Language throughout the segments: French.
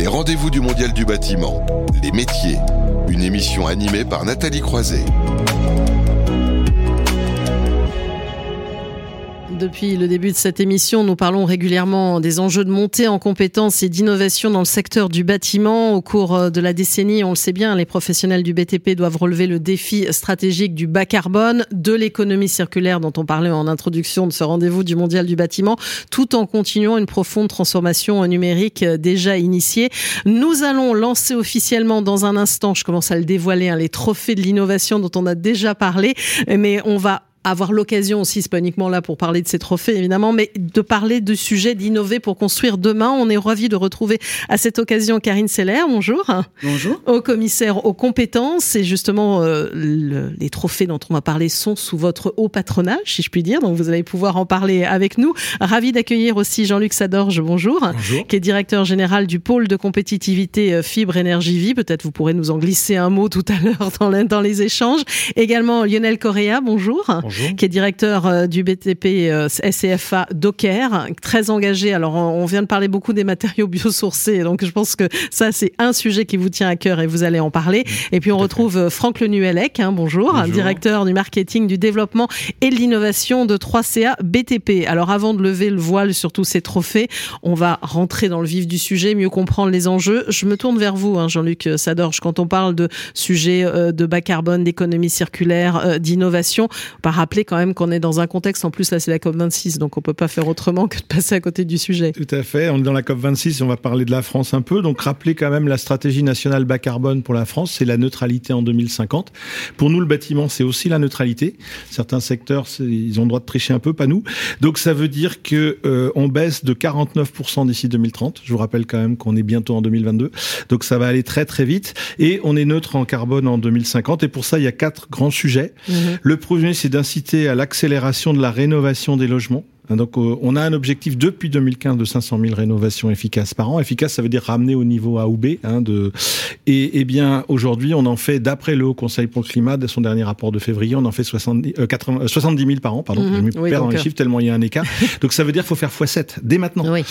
Les rendez-vous du Mondial du bâtiment, les métiers, une émission animée par Nathalie Croiset. Depuis le début de cette émission, nous parlons régulièrement des enjeux de montée en compétences et d'innovation dans le secteur du bâtiment. Au cours euh, de la décennie, on le sait bien, les professionnels du BTP doivent relever le défi stratégique du bas carbone, de l'économie circulaire dont on parlait en introduction de ce rendez-vous du mondial du bâtiment, tout en continuant une profonde transformation numérique euh, déjà initiée. Nous allons lancer officiellement dans un instant, je commence à le dévoiler, hein, les trophées de l'innovation dont on a déjà parlé, mais on va avoir l'occasion aussi, c'est pas uniquement là pour parler de ces trophées évidemment, mais de parler du sujet d'innover pour construire demain. On est ravi de retrouver à cette occasion Karine Seller. Bonjour. Bonjour. Au commissaire aux compétences et justement euh, les trophées dont on va parler sont sous votre haut patronage, si je puis dire. Donc vous allez pouvoir en parler avec nous. Ravi d'accueillir aussi Jean-Luc Sadorge. Bonjour. Bonjour. Qui est directeur général du pôle de compétitivité euh, Fibre Énergie Vie. Peut-être vous pourrez nous en glisser un mot tout à l'heure dans, dans les échanges. Également Lionel Correa. Bonjour. Bonjour qui est directeur euh, du BTP euh, SCFA Docker, très engagé. Alors, on vient de parler beaucoup des matériaux biosourcés, donc je pense que ça, c'est un sujet qui vous tient à cœur et vous allez en parler. Et puis, on retrouve euh, Franck Lenuellec, hein, bonjour, bonjour, directeur du marketing, du développement et de l'innovation de 3CA BTP. Alors, avant de lever le voile sur tous ces trophées, on va rentrer dans le vif du sujet, mieux comprendre les enjeux. Je me tourne vers vous, hein, Jean-Luc Sadorge, quand on parle de sujets de bas carbone, d'économie circulaire, d'innovation, par rappeler quand même qu'on est dans un contexte, en plus là c'est la COP26, donc on peut pas faire autrement que de passer à côté du sujet. Tout à fait, on est dans la COP26 on va parler de la France un peu, donc rappeler quand même la stratégie nationale bas carbone pour la France, c'est la neutralité en 2050. Pour nous le bâtiment c'est aussi la neutralité, certains secteurs ils ont le droit de tricher un peu, pas nous. Donc ça veut dire que euh, on baisse de 49% d'ici 2030, je vous rappelle quand même qu'on est bientôt en 2022, donc ça va aller très très vite, et on est neutre en carbone en 2050, et pour ça il y a quatre grands sujets. Mmh. Le premier c'est d'inciter à l'accélération de la rénovation des logements. Donc, euh, on a un objectif depuis 2015 de 500 000 rénovations efficaces par an. Efficace, ça veut dire ramener au niveau A ou B. Hein, de... Et, et bien, aujourd'hui, on en fait, d'après le Haut Conseil pour le climat, de son dernier rapport de février, on en fait 70, euh, 80, 70 000 par an. Pardon, mmh, je me oui, perds dans les euh, chiffres tellement il y a un écart. donc, ça veut dire qu'il faut faire x7 dès maintenant. Oui.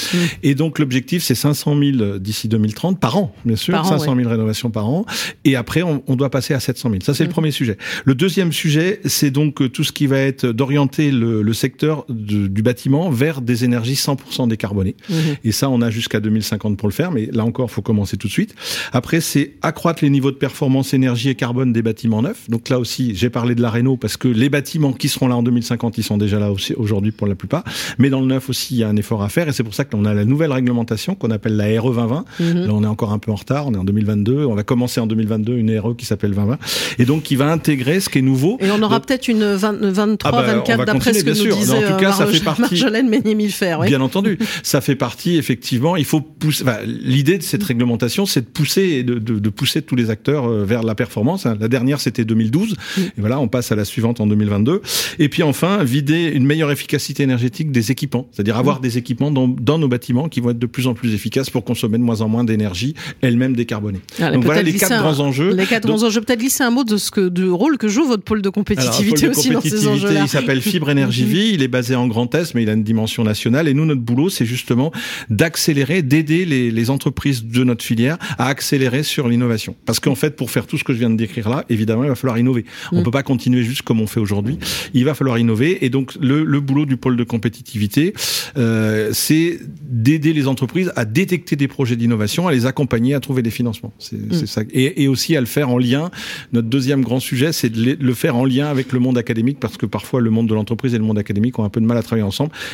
Et donc, l'objectif, c'est 500 000 d'ici 2030 par an, bien sûr, par 500 000 ouais. rénovations par an. Et après, on, on, doit passer à 700 000. Ça, c'est mmh. le premier sujet. Le deuxième sujet, c'est donc tout ce qui va être d'orienter le, le secteur de, du bâtiment vers des énergies 100% décarbonées. Mmh. Et ça, on a jusqu'à 2050 pour le faire, mais là encore, faut commencer tout de suite. Après, c'est accroître les niveaux de performance énergie et carbone des bâtiments neufs. Donc là aussi, j'ai parlé de la réno parce que les bâtiments qui seront là en 2050, ils sont déjà là aussi aujourd'hui pour la plupart. Mais dans le neuf aussi, il y a un effort à faire et c'est pour ça qu'on a la nouvelle réglementation qu'on appelle la RE 2020. Mmh. Là, on est encore un peu en retard. On est en 2022. On va commencer en 2022 une RE qui s'appelle 2020 et donc qui va intégrer ce qui est nouveau. Et on aura peut-être une 20, 23, ah bah, 24 d'après ce que nous sûr. disait en tout cas, ça fait partie. Marjolaine Meignet-Millefer. Oui. Bien entendu, ça fait partie effectivement. Il faut pousser. Enfin, L'idée de cette réglementation, c'est de pousser de, de, de, pousser tous les acteurs euh, vers la performance. La dernière, c'était 2012. Mm. Et voilà, on passe à la suivante en 2022. Et puis enfin, vider une meilleure efficacité énergétique des équipements, c'est-à-dire avoir des équipements dans, dans, nos bâtiments qui vont être de plus en plus efficaces pour consommer de moins en moins d'énergie, elle-même décarbonée. Alors, Donc voilà les quatre un, grands enjeux. Les quatre grands enjeux. Peut-être glisser un mot de ce que du rôle que joue votre pôle de compétitivité Alors, pôle aussi de dans ces enjeux-là. Il s'appelle Fibre Énergie Vie. Il est basé en Grand Est, mais il a une dimension nationale. Et nous, notre boulot, c'est justement d'accélérer, d'aider les, les, entreprises de notre filière à accélérer sur l'innovation. Parce qu'en fait, pour faire tout ce que je viens de décrire là, évidemment, il va falloir innover. Mm. On peut pas continuer juste comme on fait aujourd'hui. Il va falloir innover. Et donc, le, le boulot du pôle de compétitivité, euh, c'est d'aider les entreprises à détecter des projets d'innovation, à les accompagner, à trouver des financements. C'est mm. ça. Et, et, aussi à le faire en lien. Notre deuxième grand sujet, c'est de le faire en lien avec le monde académique, parce que parfois le monde de l'entreprise et le monde académique ont un peu de mal à travailler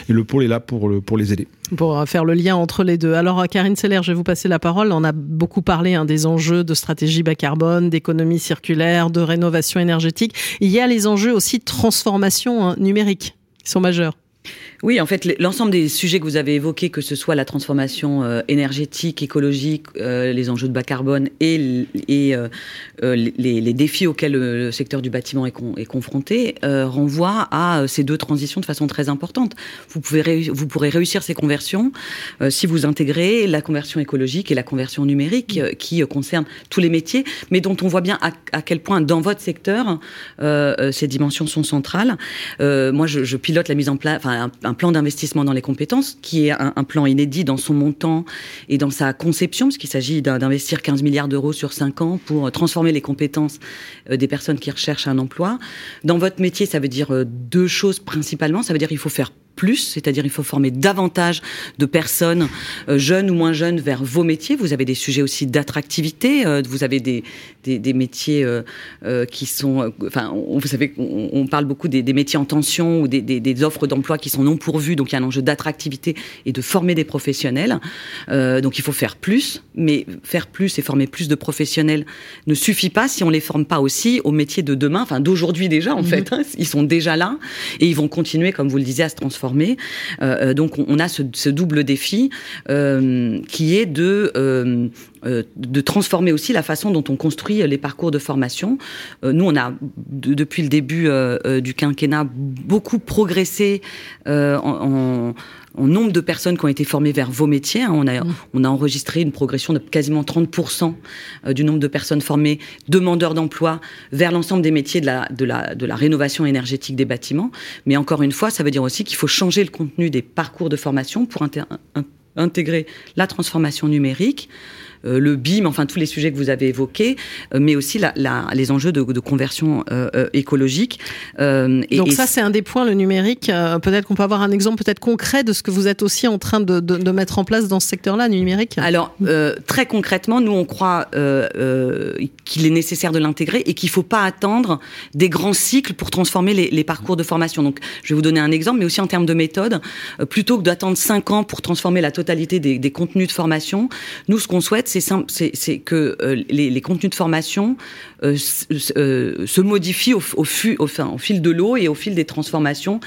Et le pôle est là pour, le, pour les aider. Pour faire le lien entre les deux. Alors, Karine Seller, je vais vous passer la parole. On a beaucoup parlé hein, des enjeux de stratégie bas carbone, d'économie circulaire, de rénovation énergétique. Il y a les enjeux aussi de transformation hein, numérique qui sont majeurs. Oui, en fait, l'ensemble des sujets que vous avez évoqués, que ce soit la transformation euh, énergétique, écologique, euh, les enjeux de bas carbone et, euh, les, défis auxquels le secteur du bâtiment est, con, est confronté, renvoient à ces deux transitions de façon très importante. Vous, pouvez vous pourrez réussir ces conversions si vous intégrez la conversion écologique et la conversion numérique qui concernent tous les métiers, mais dont on voit bien à, quel point dans votre secteur ces dimensions sont centrales. moi, je, pilote la mise en place, a un, plan d'investissement dans les compétences qui est un, plan inédit dans son montant et dans sa conception, parce qu'il s'agit d'investir 15 milliards d'euros sur 5 ans pour transformer les compétences des personnes qui recherchent un emploi. Dans votre métier, ça veut dire deux choses principalement. Ça veut dire qu'il faut faire plus, c'est-à-dire il faut former davantage de personnes, euh, jeunes ou moins jeunes, vers vos métiers. Vous avez des sujets aussi d'attractivité, euh, vous avez des, des, métiers euh, qui sont, enfin, vous savez, on, parle beaucoup des, métiers en tension ou des, offres d'emploi qui sont non pourvues, donc il y a un enjeu d'attractivité et de former des professionnels. donc il faut faire plus, mais faire plus et former plus de professionnels ne suffit pas si on les forme pas aussi aux métiers de demain, enfin d'aujourd'hui déjà en mmh. fait. Hein. ils sont déjà là et ils vont continuer, comme vous le disiez, à se transformer euh, euh, donc on a ce, double défi euh, qui est de transformer aussi la façon dont on construit les parcours de formation. nous, on a, depuis le début du quinquennat, beaucoup progressé en nombre de personnes qui ont été formées vers vos métiers. Hein. On, a, mmh. on a enregistré une progression de quasiment 30% euh, du nombre de personnes formées, demandeurs d'emploi, vers l'ensemble des métiers de la, de, la, de la rénovation énergétique des bâtiments. Mais encore une fois, ça veut dire aussi qu'il faut changer le contenu des parcours de formation pour intégrer la transformation numérique, le BIM, enfin tous les sujets que vous avez évoqués, euh, mais aussi les enjeux de, conversion euh, écologique. Donc ça, c'est un des points, le numérique. peut-être qu'on peut avoir un exemple peut-être concret de ce que vous êtes aussi en train de, mettre en place dans ce secteur-là, numérique? Alors, très concrètement, nous, on croit qu'il est nécessaire de l'intégrer et qu'il ne faut pas attendre des grands cycles pour transformer les, parcours de formation. Donc, je vais vous donner un exemple, mais aussi en termes de méthode. plutôt que d'attendre cinq ans pour transformer la totalité des, des contenus de formation, nous, ce qu'on souhaite, c'est que euh, les, contenus de formation euh, euh, se modifient au, au, au, fil de l'eau et au fil des transformations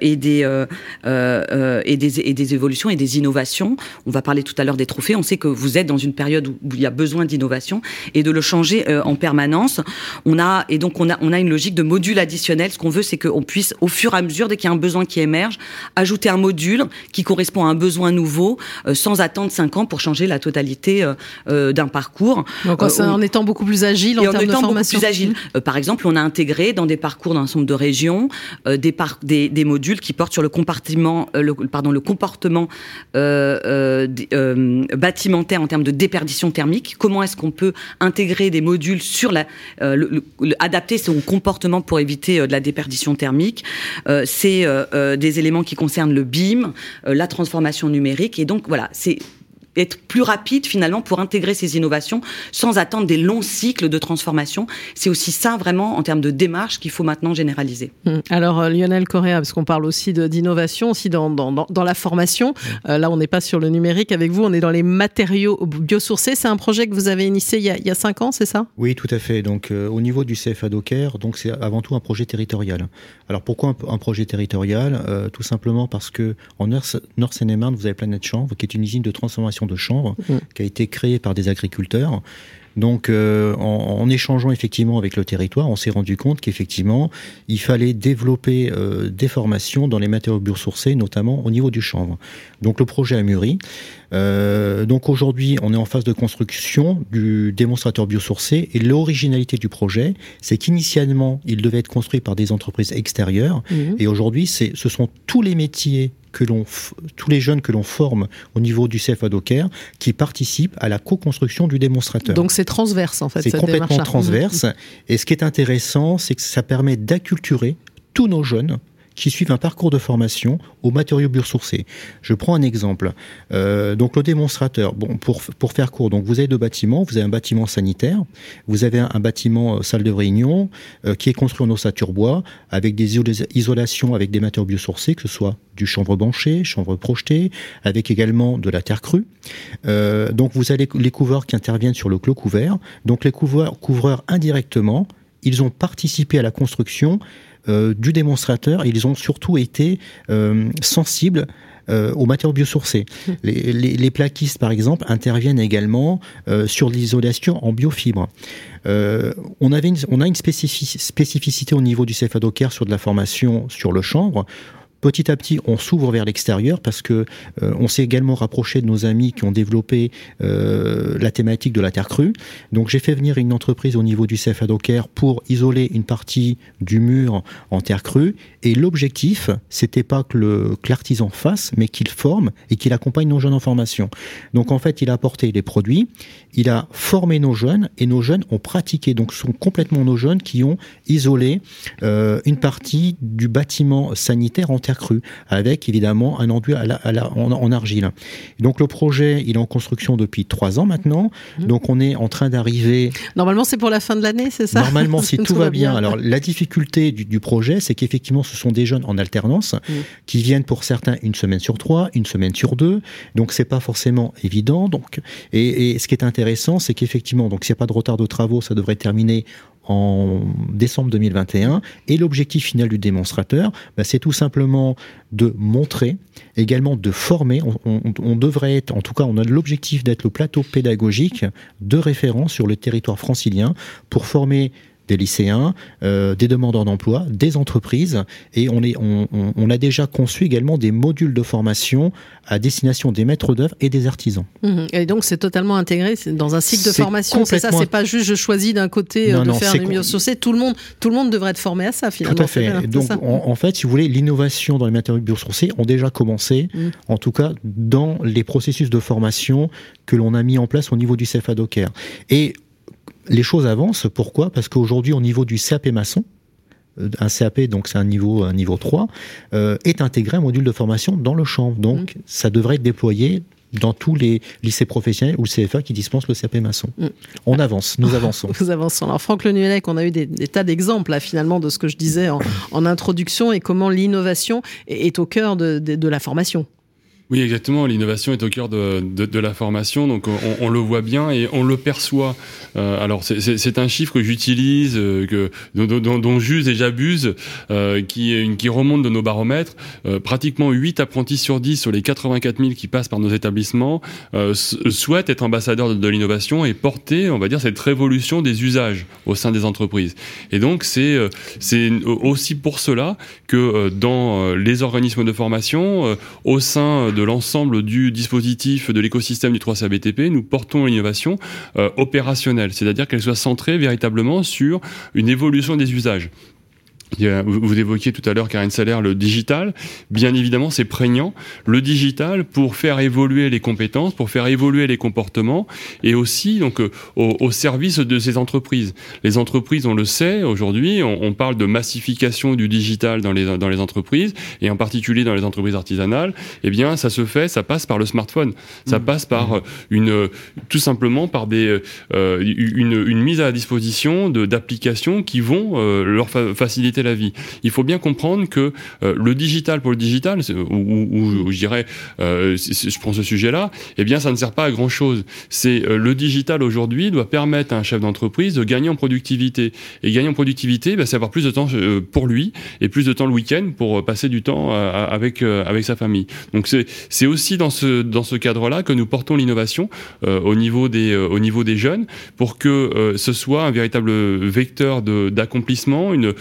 et, des, et, des, évolutions et des innovations. On va parler tout à l'heure des trophées. On sait que vous êtes dans une période où il y a besoin d'innovation et de le changer en permanence. On a et donc on a on a une logique de module additionnel. Ce qu'on veut, c'est qu'on puisse au fur et à mesure, dès qu'il y a un besoin qui émerge, ajouter un module qui correspond à un besoin nouveau, sans attendre cinq ans pour changer la totalité d'un parcours. Donc en, euh, étant beaucoup plus agile en termes en étant de formation. Beaucoup plus agile. Euh, par exemple, on a intégré dans des parcours d'un certain nombre de régions des, par des, des, modules qui portent sur le compartiment, le, pardon, le comportement bâtimentaire en termes de déperdition thermique. Comment est-ce qu'on peut intégrer des modules sur la, adapter son comportement pour éviter de la déperdition thermique? c'est des éléments qui concernent le BIM, la transformation numérique, et donc voilà, c'est être plus rapide finalement pour intégrer ces innovations sans attendre des longs cycles de transformation. C'est aussi ça vraiment en termes de démarche qu'il faut maintenant généraliser. Hum. Alors euh, Lionel Correa, parce qu'on parle aussi d'innovation, aussi dans, dans, dans, la formation. Euh, là, on n'est pas sur le numérique avec vous, on est dans les matériaux biosourcés. C'est un projet que vous avez initié il y a, il y a cinq ans, c'est ça? Oui, tout à fait. Donc euh, au niveau du CFA Docker, donc c'est avant tout un projet territorial. Alors pourquoi un, projet territorial? Tout simplement parce que en Nord-Seine-et-Marne, vous avez Planète Chambre, qui est une usine de transformation de chanvre mm. qui a été créée par des agriculteurs. Donc, euh, en, échangeant effectivement avec le territoire, on s'est rendu compte qu'effectivement, il fallait développer euh, des formations dans les matériaux biosourcés, notamment au niveau du chanvre. Donc, le projet a mûri. Euh, donc, aujourd'hui, on est en phase de construction du démonstrateur biosourcé. Et l'originalité du projet, c'est qu'initialement, il devait être construit par des entreprises extérieures. Mm. Et aujourd'hui, ce sont tous les métiers que l'on, tous les jeunes que l'on forme au niveau du CFA Docker qui participent à la co-construction du démonstrateur. Donc c'est transverse en fait. C'est complètement transverse. Et ce qui est intéressant, c'est que ça permet d'acculturer tous nos jeunes qui suivent un parcours de formation aux matériaux biosourcés. Je prends un exemple. Euh, donc le démonstrateur, bon, pour, pour faire court, donc vous avez deux bâtiments. Vous avez un bâtiment sanitaire, vous avez un, bâtiment euh, salle de réunion euh, qui est construit en ossature bois avec des isolations avec des matériaux biosourcés, que ce soit du chanvre banché, chanvre projeté, avec également de la terre crue. Donc vous avez les couvreurs qui interviennent sur le clos couvert. Donc les couvreurs, couvreurs indirectement, ils ont participé à la construction du démonstrateur. Ils ont surtout été euh, sensibles euh, aux matériaux biosourcés. Les, les, plaquistes, par exemple, interviennent également sur l'isolation en biofibre. on, avait on a une spécificité au niveau du Docker sur de la formation sur le chanvre petit à petit, on s'ouvre vers l'extérieur parce que euh, on s'est également rapproché de nos amis qui ont développé euh, la thématique de la terre crue. Donc j'ai fait venir une entreprise au niveau du CFA Docker pour isoler une partie du mur en terre crue. Et l'objectif, c'était pas que le que l'artisan fasse, mais qu'il forme et qu'il accompagne nos jeunes en formation. Donc en fait, il a apporté les produits, il a formé nos jeunes et nos jeunes ont pratiqué. Donc sont complètement nos jeunes qui ont isolé euh, une partie du bâtiment sanitaire en terre crue, avec évidemment un enduit à la, à la, en, en, argile. Donc le projet, il est en construction depuis trois ans maintenant. Mmh. Donc on est en train d'arriver. Normalement, c'est pour la fin de l'année, c'est ça? Normalement, si tout, tout va bien. bien. Alors la difficulté du, du projet, c'est qu'effectivement, ce sont des jeunes en alternance mmh. qui viennent pour certains une semaine sur trois, une semaine sur deux. Donc c'est pas forcément évident. Donc et, et ce qui est intéressant, c'est qu'effectivement, donc s'il n'y a pas de retard de travaux, ça devrait terminer en décembre 2021. Et l'objectif final du démonstrateur, bah, c'est tout simplement de montrer, également de former. On, on, on, devrait être, en tout cas, on a l'objectif d'être le plateau pédagogique de référence sur le territoire francilien pour former des lycéens, euh, des demandeurs d'emploi, des entreprises, et on, est, on, on, on, a déjà conçu également des modules de formation à destination des maîtres d'œuvre et des artisans. Mmh. Et donc c'est totalement intégré dans un cycle de formation. C'est ça, c'est pas juste je choisis d'un côté non, de non, faire une chaussée. Tout le monde, tout le monde devrait être formé à ça finalement. Tout à fait. Bien, donc en, en, fait, si vous voulez, l'innovation dans les matériaux biosourcés ont déjà commencé, mmh. en tout cas dans les processus de formation que l'on a mis en place au niveau du CFA Docker. Et les choses avancent. Pourquoi? Parce qu'aujourd'hui, au niveau du CAP maçon, euh, un CAP, donc c'est un niveau, un niveau 3, euh, est intégré un module de formation dans le champ. Donc, mmh. ça devrait être déployé dans tous les lycées professionnels ou le CFA qui dispensent le CAP maçon. Mmh. On avance, nous avançons. nous avançons. Alors Franck Lenuelec, on a eu des, des tas d'exemples là finalement de ce que je disais en, en introduction et comment l'innovation est, est, au cœur de, de, de la formation. Oui, exactement. L'innovation est au cœur de, de, de, la formation, donc on, on, le voit bien et on le perçoit. Euh, alors c'est un chiffre que j'utilise, euh, que dont, dont, dont j'use et j'abuse, euh, qui, qui remonte de nos baromètres. Euh, pratiquement 8 apprentis sur 10 sur les 84 000 qui passent par nos établissements euh, souhaitent être ambassadeurs de, de l'innovation et porter, on va dire, cette révolution des usages au sein des entreprises. Et donc c'est c'est aussi pour cela que dans les organismes de formation, au sein de l'ensemble du dispositif de l'écosystème du 3CBTP, nous portons l'innovation euh, opérationnelle, c'est-à-dire qu'elle soit centrée véritablement sur une évolution des usages. Vous évoquiez tout à l'heure, Karine Salaire, le digital. Bien évidemment, c'est prégnant. Le digital pour faire évoluer les compétences, pour faire évoluer les comportements et aussi donc euh, au, au, service de ces entreprises. Les entreprises, on le sait aujourd'hui, on, on, parle de massification du digital dans les, dans les entreprises et en particulier dans les entreprises artisanales. Eh bien, ça se fait, ça passe par le smartphone. Ça mmh. passe par mmh. une, tout simplement par des, euh, une, une, mise à disposition d'applications qui vont euh, leur fa faciliter la vie. Il faut bien comprendre que euh, le digital pour le digital, ou, je dirais, euh, je prends ce sujet-là, eh bien, ça ne sert pas à grand chose. C'est euh, le digital aujourd'hui doit permettre à un chef d'entreprise de gagner en productivité. Et gagner en productivité, bah, c'est avoir plus de temps pour lui et plus de temps le week-end pour passer du temps avec avec sa famille. Donc c'est c'est aussi dans ce dans ce cadre-là que nous portons l'innovation au niveau des au niveau des jeunes pour que ce soit un véritable vecteur d'accomplissement, une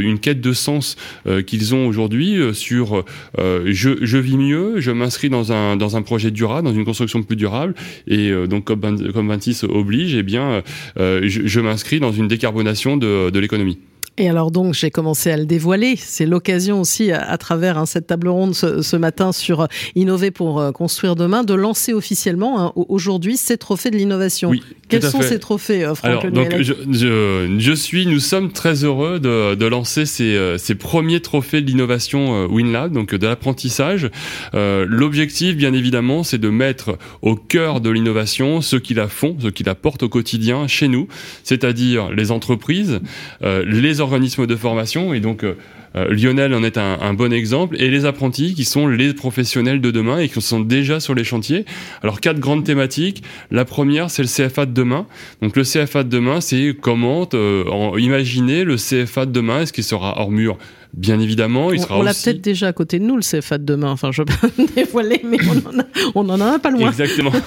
une quête de sens euh, qu'ils ont aujourd'hui euh, sur euh, je, je, vis mieux, je m'inscris dans un, dans un projet durable, dans une construction plus durable, et donc comme, comme 26 oblige, eh bien, je, je m'inscris dans une décarbonation de, de l'économie. Et alors donc j'ai commencé à le dévoiler. C'est l'occasion aussi à, à travers hein, cette table ronde ce, ce, matin sur innover pour euh, construire demain de lancer officiellement hein, aujourd'hui ces trophées de l'innovation. Oui, Quels sont ces trophées, euh, Franck alors, donc, je, je, je, suis, nous sommes très heureux de, de lancer ces, euh, ces, premiers trophées de l'innovation WinLab, donc de l'apprentissage. Euh, L'objectif, bien évidemment, c'est de mettre au cœur de l'innovation ceux qui la font, ceux qui la portent au quotidien chez nous, c'est-à-dire les entreprises, euh, les de formation et donc euh, Lionel en est un, un, bon exemple et les apprentis qui sont les professionnels de demain et qui sont déjà sur les chantiers. Alors quatre grandes thématiques. La première c'est le CFA de demain. Donc le CFA de demain c'est comment euh, imaginer le CFA de demain. Est-ce qu'il sera hors mur? Bien évidemment. Il on, sera on l'a aussi... peut-être déjà à côté de nous, le CFA de demain. Enfin, je vais pas dévoiler, mais on en a, on en a un pas loin. Exactement.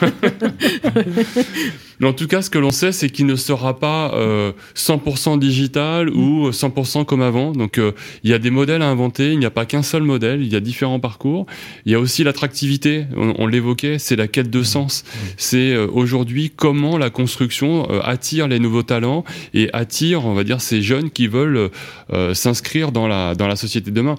mais en tout cas, ce que l'on sait, c'est qu'il ne sera pas euh, 100% digital ou 100% comme avant. Donc, euh, il y a des modèles à inventer. Il n'y a pas qu'un seul modèle. Il y a différents parcours. Il y a aussi l'attractivité. On, on l'évoquait, c'est la quête de sens. C'est euh, aujourd'hui comment la construction euh, attire les nouveaux talents et attire, on va dire, ces jeunes qui veulent euh, s'inscrire dans la dans la société de demain.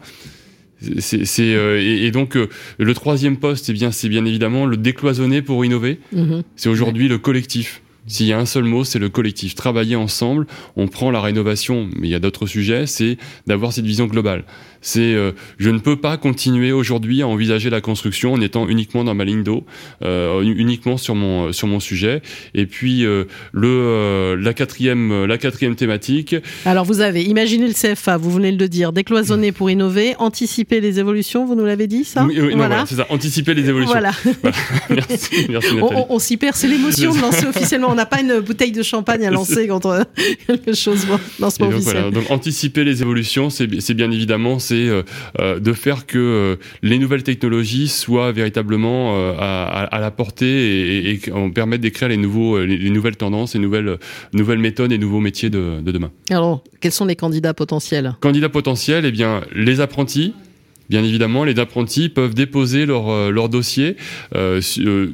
C'est, c'est, euh, et, et, donc euh, le troisième poste, eh bien, c'est bien évidemment le décloisonner pour innover. Mhm. C'est aujourd'hui le collectif. S'il y a un seul mot, c'est le collectif. Travailler ensemble, on prend la rénovation, mais il y a d'autres sujets, c'est d'avoir cette vision globale. C'est, euh, je ne peux pas continuer aujourd'hui à envisager la construction en étant uniquement dans ma ligne d'eau, euh, uniquement sur mon sur mon sujet. Et puis euh, le euh, la quatrième la quatrième thématique. Alors vous avez imaginé le CFA, vous venez de le dire, décloisonner pour innover, anticiper les évolutions, vous nous l'avez dit ça? Oui, oui, non, voilà. c'est ça, anticiper les évolutions. Voilà. voilà. merci, merci Nathalie. On, on s'y perd, c'est l'émotion de lancer officiellement. On n'a pas une bouteille de champagne à lancer contre quelque chose lancement donc, officiel. Voilà. Donc anticiper les évolutions, c'est bien évidemment c'est euh, de faire que euh, les nouvelles technologies soient véritablement euh, à, à, la portée et, et, et on permette d'écrire les nouveaux les, les, nouvelles tendances, les nouvelles nouvelles méthodes et nouveaux métiers de, de demain. Alors, quels sont les candidats potentiels? Candidats potentiels, eh bien les apprentis, Bien évidemment, les apprentis peuvent déposer leur, euh, leur dossier. Euh,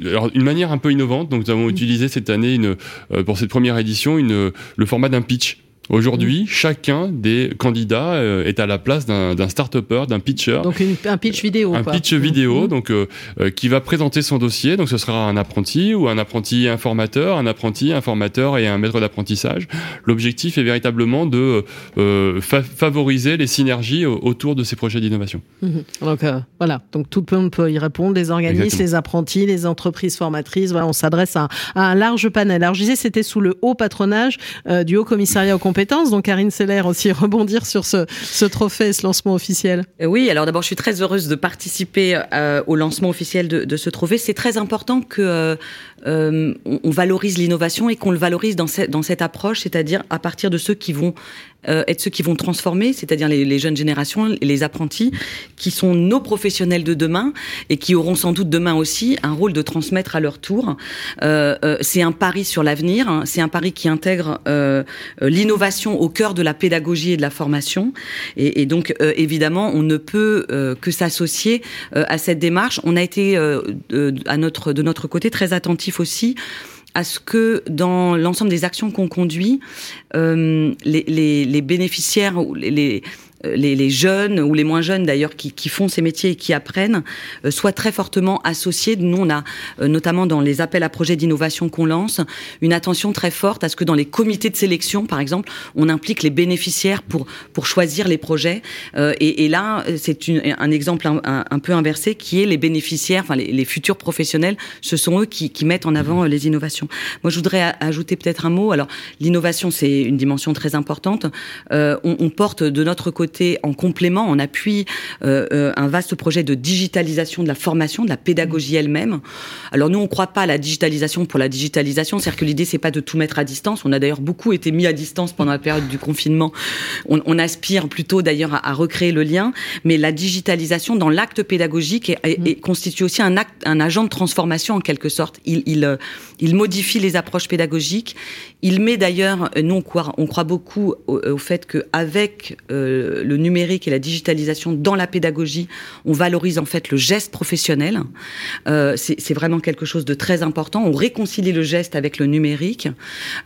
alors, une manière un peu innovante. Donc, nous avons utilisé cette année, une, euh, pour cette première édition, une, le format d'un pitch. Aujourd'hui, mmh. chacun des candidats euh, est à la place d'un start-upper, d'un pitcher. Donc une, un pitch vidéo. Un quoi. pitch vidéo, mmh. donc euh, qui va présenter son dossier. Donc ce sera un apprenti ou un apprenti informateur, un apprenti informateur et un maître d'apprentissage. L'objectif est véritablement de euh, fa favoriser les synergies autour de ces projets d'innovation. Mmh. Donc voilà, donc tout le monde peut y répondre, les organismes, Exactement. les apprentis, les entreprises formatrices. Voilà, on s'adresse à, à, un large panel. Alors je disais, c'était sous le haut patronage du Haut Commissariat aux compétences donc Karine Seller aussi rebondir sur ce, trophée, ce lancement officiel. Oui, alors d'abord je suis très heureuse de participer euh, au lancement officiel de, ce trophée. C'est très important que euh, euh, valorise l'innovation et qu'on le valorise dans cette approche, c'est-à-dire à partir de ceux qui vont euh, être ceux qui vont transformer, c'est-à-dire les, jeunes générations, les apprentis, qui sont nos professionnels de demain et qui auront sans doute demain aussi un rôle de transmettre à leur tour. Euh, euh, c'est un pari sur l'avenir, hein, c'est un pari qui intègre euh, l'innovation au cœur de la pédagogie et de la formation. Et, et donc, euh, évidemment, on ne peut euh, que s'associer à cette démarche. On a été à notre, de notre côté très attentif aussi à ce que dans l'ensemble des actions qu'on conduit, euh, les, bénéficiaires ou les, les les, les, jeunes ou les moins jeunes d'ailleurs qui, qui, font ces métiers et qui apprennent euh, soient très fortement associés. Nous, on a euh, notamment dans les appels à projets d'innovation qu'on lance une attention très forte à ce que dans les comités de sélection, par exemple, on implique les bénéficiaires pour pour choisir les projets. Euh, et, et, là, c'est un exemple un, peu inversé qui est les bénéficiaires, enfin les, les futurs professionnels, ce sont eux qui, qui, mettent en avant les innovations. Moi, je voudrais ajouter peut-être un mot. Alors, l'innovation, c'est une dimension très importante. on, on porte de notre côté en complément, en appui, euh, un vaste projet de digitalisation de la formation, de la pédagogie elle-même. Alors nous, on ne croit pas à la digitalisation pour la digitalisation, c'est-à-dire que l'idée, c'est pas de tout mettre à distance. On a d'ailleurs beaucoup été mis à distance pendant la période du confinement. On, on aspire plutôt d'ailleurs à, à, recréer le lien, mais la digitalisation dans l'acte pédagogique est, est, est, constitue aussi un, acte, un agent de transformation en quelque sorte. Il, il, il modifie les approches pédagogiques. Il met d'ailleurs, nous on croit, on croit beaucoup au, au fait qu'avec euh, le numérique et la digitalisation dans la pédagogie, on valorise en fait le geste professionnel. Euh, c'est vraiment quelque chose de très important. On réconcilie le geste avec le numérique.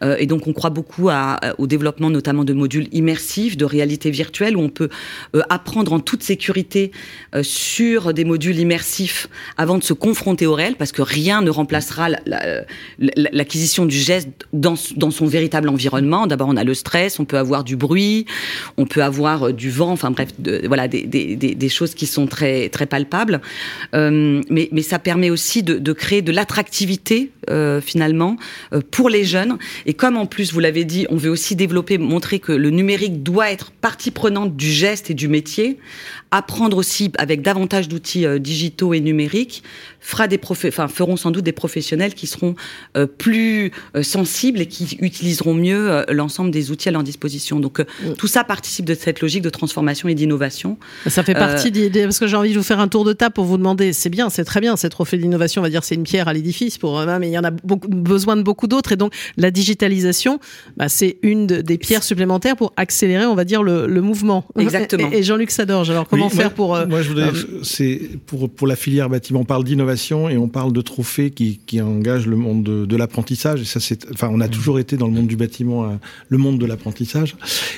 Euh, et donc on croit beaucoup à, au développement notamment de modules immersifs, de réalité virtuelle, où on peut euh, apprendre en toute sécurité euh, sur des modules immersifs avant de se confronter au réel, parce que rien ne remplacera l'acquisition du geste dans, dans son véritable environnement. D'abord on a le stress, on peut avoir du bruit, on peut avoir du vent, enfin bref, voilà des, des, des, choses qui sont très très palpables. Euh, mais, mais ça permet aussi de, de créer de l'attractivité euh, finalement euh, pour les jeunes. Et comme en plus vous l'avez dit, on veut aussi développer, montrer que le numérique doit être partie prenante du geste et du métier, apprendre aussi avec davantage d'outils euh, digitaux et numériques fera des feront sans doute des professionnels qui seront euh, plus euh, sensibles et qui utiliseront mieux l'ensemble des outils à leur disposition. Donc mmh. tout ça participe de cette logique de transformation et d'innovation. Ça fait partie euh, des, parce que j'ai envie de vous faire un tour de table pour vous demander. C'est bien, c'est très bien, ces trophées d'innovation. On va dire c'est une pierre à l'édifice pour, euh, mais il y en a beaucoup, besoin de beaucoup d'autres. Et donc la digitalisation, bah, c'est une des pierres supplémentaires pour accélérer, on va dire, le, le mouvement. Exactement. Et, Jean-Luc Sadorge, alors comment faire pour Moi, je voudrais, c'est pour pour la filière bâtiment. On parle d'innovation et on parle de trophées qui qui engagent le monde de, de l'apprentissage. Et ça, c'est, enfin, on a mmh. toujours été dans le monde du bâtiment, le monde de l'apprentissage.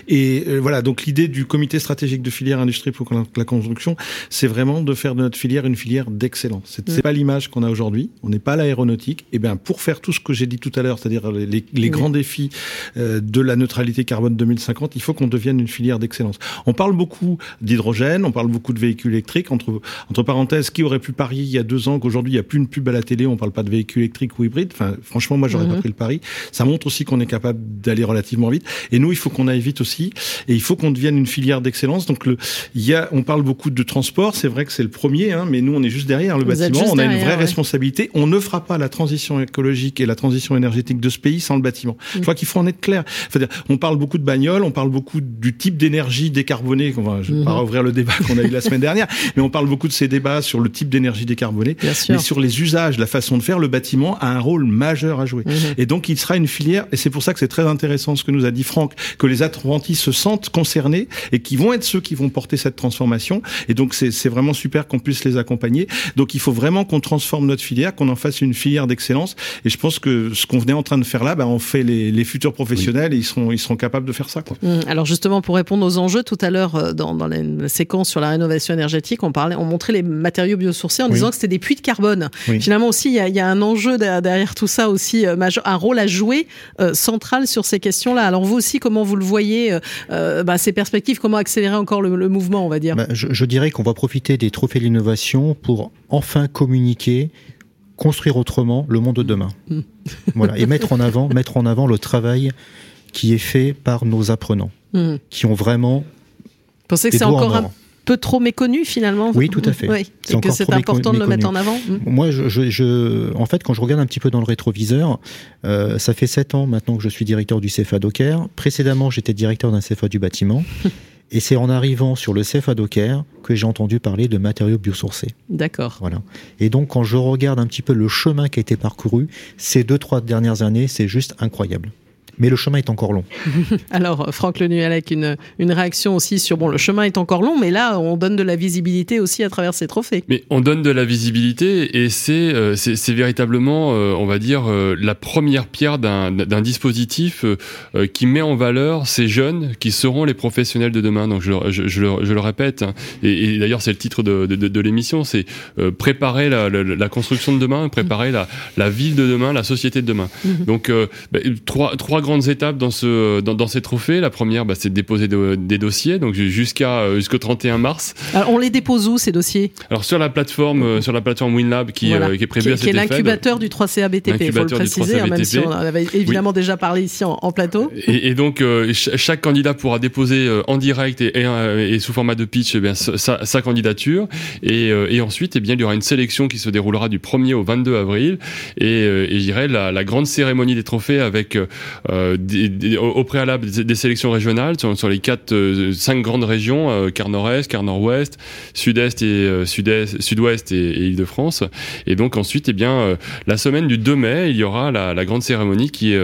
Et voilà, donc l'idée du comité stratégique de filière industrie pour la construction, c'est vraiment de faire de notre filière une filière d'excellence. C'est n'est mm. pas l'image qu'on a aujourd'hui. On n'est pas l'aéronautique. Et bien, pour faire tout ce que j'ai dit tout à l'heure, c'est-à-dire les, les grands défis euh, de la neutralité carbone 2050, il faut qu'on devienne une filière d'excellence. On parle beaucoup d'hydrogène, on parle beaucoup de véhicules électriques. Entre, entre parenthèses, qui aurait pu parier il y a deux ans qu'aujourd'hui il n'y a plus une pub à la télé, on parle pas de véhicules électriques ou hybrides. Enfin, franchement, moi, j'aurais pas mm-hmm. pris le pari. Ça montre aussi qu'on est capable d'aller relativement vite. Et nous, il faut qu'on aille vite aussi. Et il faut qu'on devienne une filière d'excellence. Donc, le, il y a, on parle beaucoup de transport. C'est vrai que c'est le premier, hein, mais nous, on est juste derrière le bâtiment. On a une vraie responsabilité. On ne fera pas la transition écologique et la transition énergétique de ce pays sans le bâtiment. Je crois qu'il faut en être clair. on parle beaucoup de bagnoles, on parle beaucoup du type d'énergie décarbonée. Enfin, je ne vais pas rouvrir mhm. le débat qu'on a eu la semaine dernière, mais on parle beaucoup de ces débats sur le type d'énergie décarbonée, mais sur les usages, la façon de faire. Le bâtiment a un rôle majeur à jouer. Mhm. Et donc, il sera une filière. Et c'est pour ça que c'est très intéressant ce que nous a dit Franck, que les apprentis se sentent concernés et qui vont être ceux qui vont porter cette transformation. Et donc, c'est vraiment super qu'on puisse les accompagner. Donc, il faut vraiment qu'on transforme notre filière, qu'on en fasse une filière d'excellence. Et je pense que ce qu'on venait en train de faire là, ben, on fait les, les futurs professionnels et ils seront, ils seront capables de faire ça. Quoi. Mmh. Alors, justement, pour répondre aux enjeux, tout à l'heure, euh, dans, dans la séquence sur la rénovation énergétique, on parlait, on montrait les matériaux biosourcés en disant que c'était des puits de carbone. Finalement, aussi, il y, a, il y, a, un enjeu derrière tout ça aussi, euh, un rôle à jouer euh, central sur ces questions-là. Alors, vous aussi, comment vous le voyez, euh, bah, ces perspectives, comment accélérer encore le, le mouvement, on va dire? Bah, je, je dirais qu'on va profiter des trophées de l'innovation pour enfin communiquer, construire autrement le monde de demain. Mm. voilà, et mettre en avant, mettre en avant le travail qui est fait par nos apprenants, mm. qui ont vraiment. Vous pensez que c'est encore un peu trop méconnu finalement Oui, tout à fait. Oui, et que c'est important de le mettre en avant mm. Moi, je, je, en fait, quand je regarde un petit peu dans le rétroviseur, euh, ça fait sept ans maintenant que je suis directeur du CFA Docker. Précédemment, j'étais directeur d'un CFA du bâtiment. Et c'est en arrivant sur le CFA Docker que j'ai entendu parler de matériaux biosourcés. D'accord. Voilà. Et donc, quand je regarde un petit peu le chemin qui a été parcouru, ces deux, trois dernières années, c'est juste incroyable mais le chemin est encore long. Alors, Franck Lenuel avec une, une réaction aussi sur, bon, le chemin est encore long, mais là, on donne de la visibilité aussi à travers ces trophées. Mais on donne de la visibilité et c'est euh, c'est véritablement, euh, on va dire, euh, la première pierre d'un dispositif qui met en valeur ces jeunes qui seront les professionnels de demain. Donc, je, je, je, le, je le, répète, hein. et, et d'ailleurs, c'est le titre de, de, de l'émission, c'est préparer la, la, la, construction de demain, préparer la, la ville de demain, la société de demain. -hmm. Donc, bah, trois, trois grandes étapes dans, ce, dans, dans ces trophées. La première, bah, c'est de déposer des dossiers, donc jusqu'à euh, jusqu'au 31 mars. Alors, on les dépose où ces dossiers? Alors sur la plateforme, euh, sur la plateforme WinLab qui, euh, qui est prévue qui, à cet Qui est l'incubateur du 3CA BTP, il faut le préciser, hein, même si on avait évidemment déjà parlé ici en, en plateau. Et, et donc chaque candidat pourra déposer en direct et, et, et, sous format de pitch eh bien, sa, sa, candidature. Et, ensuite, eh bien, il y aura une sélection qui se déroulera du 1er au 22 avril. Et, je dirais la, la grande cérémonie des trophées avec des, au, préalable des, sélections régionales sur, sur les quatre, euh, cinq grandes régions, euh, quart nord-est, quart nord-ouest, sud-est et sud-est, sud-ouest et, et Île-de-France. Et donc ensuite, eh bien, la semaine du 2 mai, il y aura la, la grande cérémonie qui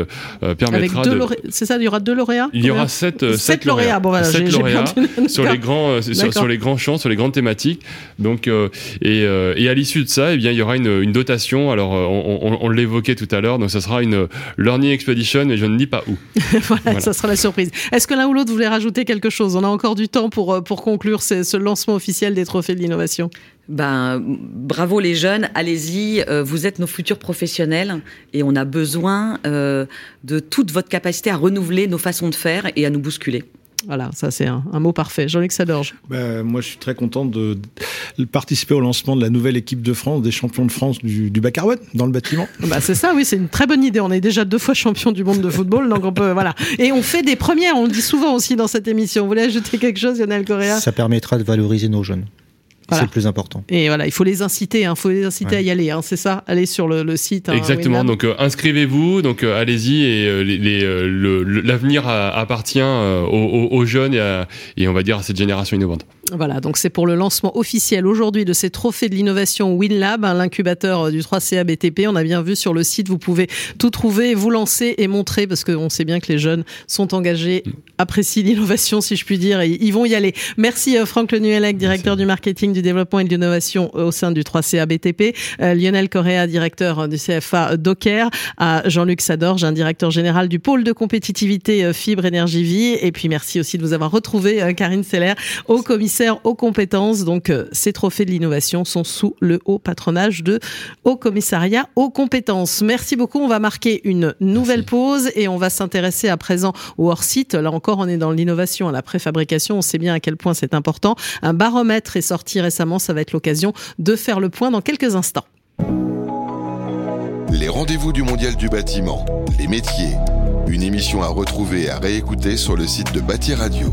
permettra de. C'est ça, il y aura deux lauréats. Il y aura sept, sept, lauréats. Bon, voilà, sept lauréats sur les grands, sur, sur, les grands champs, sur les grandes thématiques. Donc, et, et à l'issue de ça, eh bien, il y aura une, une dotation. Alors, on, on, on l'évoquait tout à l'heure. Donc, ça sera une learning expedition, et je ne pas où. voilà, ça sera la surprise. Est-ce que l'un ou l'autre voulait rajouter quelque chose? On a encore du temps pour, euh, pour conclure ce, ce lancement officiel des trophées de l'innovation. Ben, bravo les jeunes, allez-y, euh, vous êtes nos futurs professionnels et on a besoin euh, de toute votre capacité à renouveler nos façons de faire et à nous bousculer. Voilà, ça c'est un, un, mot parfait. Jean-Luc Sadorge. Ben, moi, je suis très content de, de, participer au lancement de la nouvelle équipe de France, des champions de France du, du bas carbone dans le bâtiment. Bah, c'est ça, oui, c'est une très bonne idée. On est déjà deux fois champion du monde de football, donc on peut, voilà. Et on fait des premières, on le dit souvent aussi dans cette émission. Vous voulez ajouter quelque chose, Lionel Correa? Ça permettra de valoriser nos jeunes. C'est le plus important. Et voilà, il faut les inciter, il hein, faut les inciter à y aller, hein, c'est ça Allez sur le, site. Hein, Exactement, donc euh, inscrivez-vous, donc euh, allez-y et euh, l'avenir appartient aux, jeunes et, et on va dire à cette génération innovante. Voilà, donc c'est pour le lancement officiel aujourd'hui de ces trophées de l'innovation WinLab, hein, l'incubateur du 3CA BTP. On a bien vu sur le site, vous pouvez tout trouver, vous lancer et montrer, parce qu'on sait bien que les jeunes sont engagés, apprécient l'innovation, si je puis dire, et ils vont y aller. Merci Franck Lenuelec, directeur du marketing, du développement et de l'innovation au sein du 3CA BTP. Euh, Lionel Correa, directeur du CFA Docker. À Jean-Luc Sadorge, un directeur général du pôle de compétitivité euh, Fibre Énergie Vie. Et puis merci aussi de vous avoir retrouvé, euh, Karine Seller, au commissaire aux compétences. Donc ces trophées de l'innovation sont sous le haut patronage de Haut Commissariat aux compétences. Merci beaucoup. On va marquer une nouvelle pause et on va s'intéresser à présent au hors-site. Là encore, on est dans l'innovation, à la préfabrication. On sait bien à quel point c'est important. Un baromètre est sorti récemment. Ça va être l'occasion de faire le point dans quelques instants. Les rendez-vous du Mondial du bâtiment, les métiers, une émission à retrouver et à réécouter sur le site de Bâti Radio.